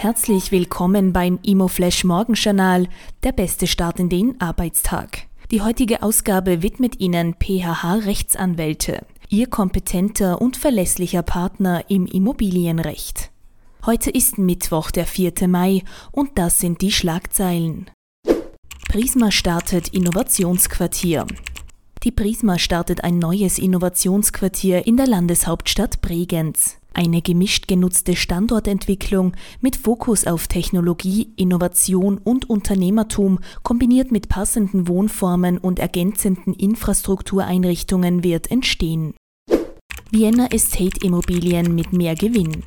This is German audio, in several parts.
Herzlich willkommen beim ImoFlash Morgenjournal, der beste Start in den Arbeitstag. Die heutige Ausgabe widmet Ihnen PHH Rechtsanwälte, Ihr kompetenter und verlässlicher Partner im Immobilienrecht. Heute ist Mittwoch, der 4. Mai, und das sind die Schlagzeilen. Prisma startet Innovationsquartier. Die Prisma startet ein neues Innovationsquartier in der Landeshauptstadt Bregenz. Eine gemischt genutzte Standortentwicklung mit Fokus auf Technologie, Innovation und Unternehmertum kombiniert mit passenden Wohnformen und ergänzenden Infrastruktureinrichtungen wird entstehen. Vienna Estate Immobilien mit mehr Gewinn.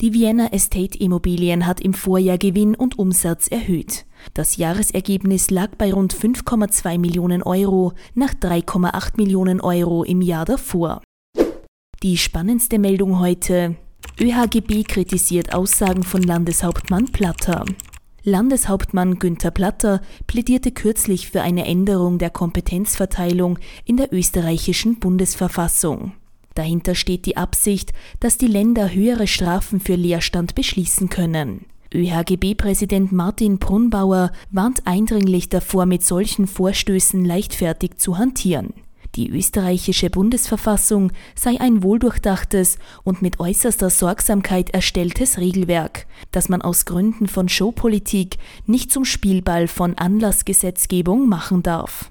Die Vienna Estate Immobilien hat im Vorjahr Gewinn und Umsatz erhöht. Das Jahresergebnis lag bei rund 5,2 Millionen Euro nach 3,8 Millionen Euro im Jahr davor. Die spannendste Meldung heute. ÖHGB kritisiert Aussagen von Landeshauptmann Platter. Landeshauptmann Günther Platter plädierte kürzlich für eine Änderung der Kompetenzverteilung in der österreichischen Bundesverfassung. Dahinter steht die Absicht, dass die Länder höhere Strafen für Leerstand beschließen können. ÖHGB-Präsident Martin Brunbauer warnt eindringlich davor, mit solchen Vorstößen leichtfertig zu hantieren. Die österreichische Bundesverfassung sei ein wohldurchdachtes und mit äußerster Sorgsamkeit erstelltes Regelwerk, das man aus Gründen von Showpolitik nicht zum Spielball von Anlassgesetzgebung machen darf.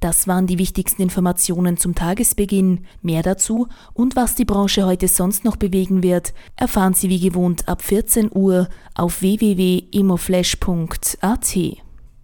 Das waren die wichtigsten Informationen zum Tagesbeginn. Mehr dazu und was die Branche heute sonst noch bewegen wird, erfahren Sie wie gewohnt ab 14 Uhr auf www.imoflash.at.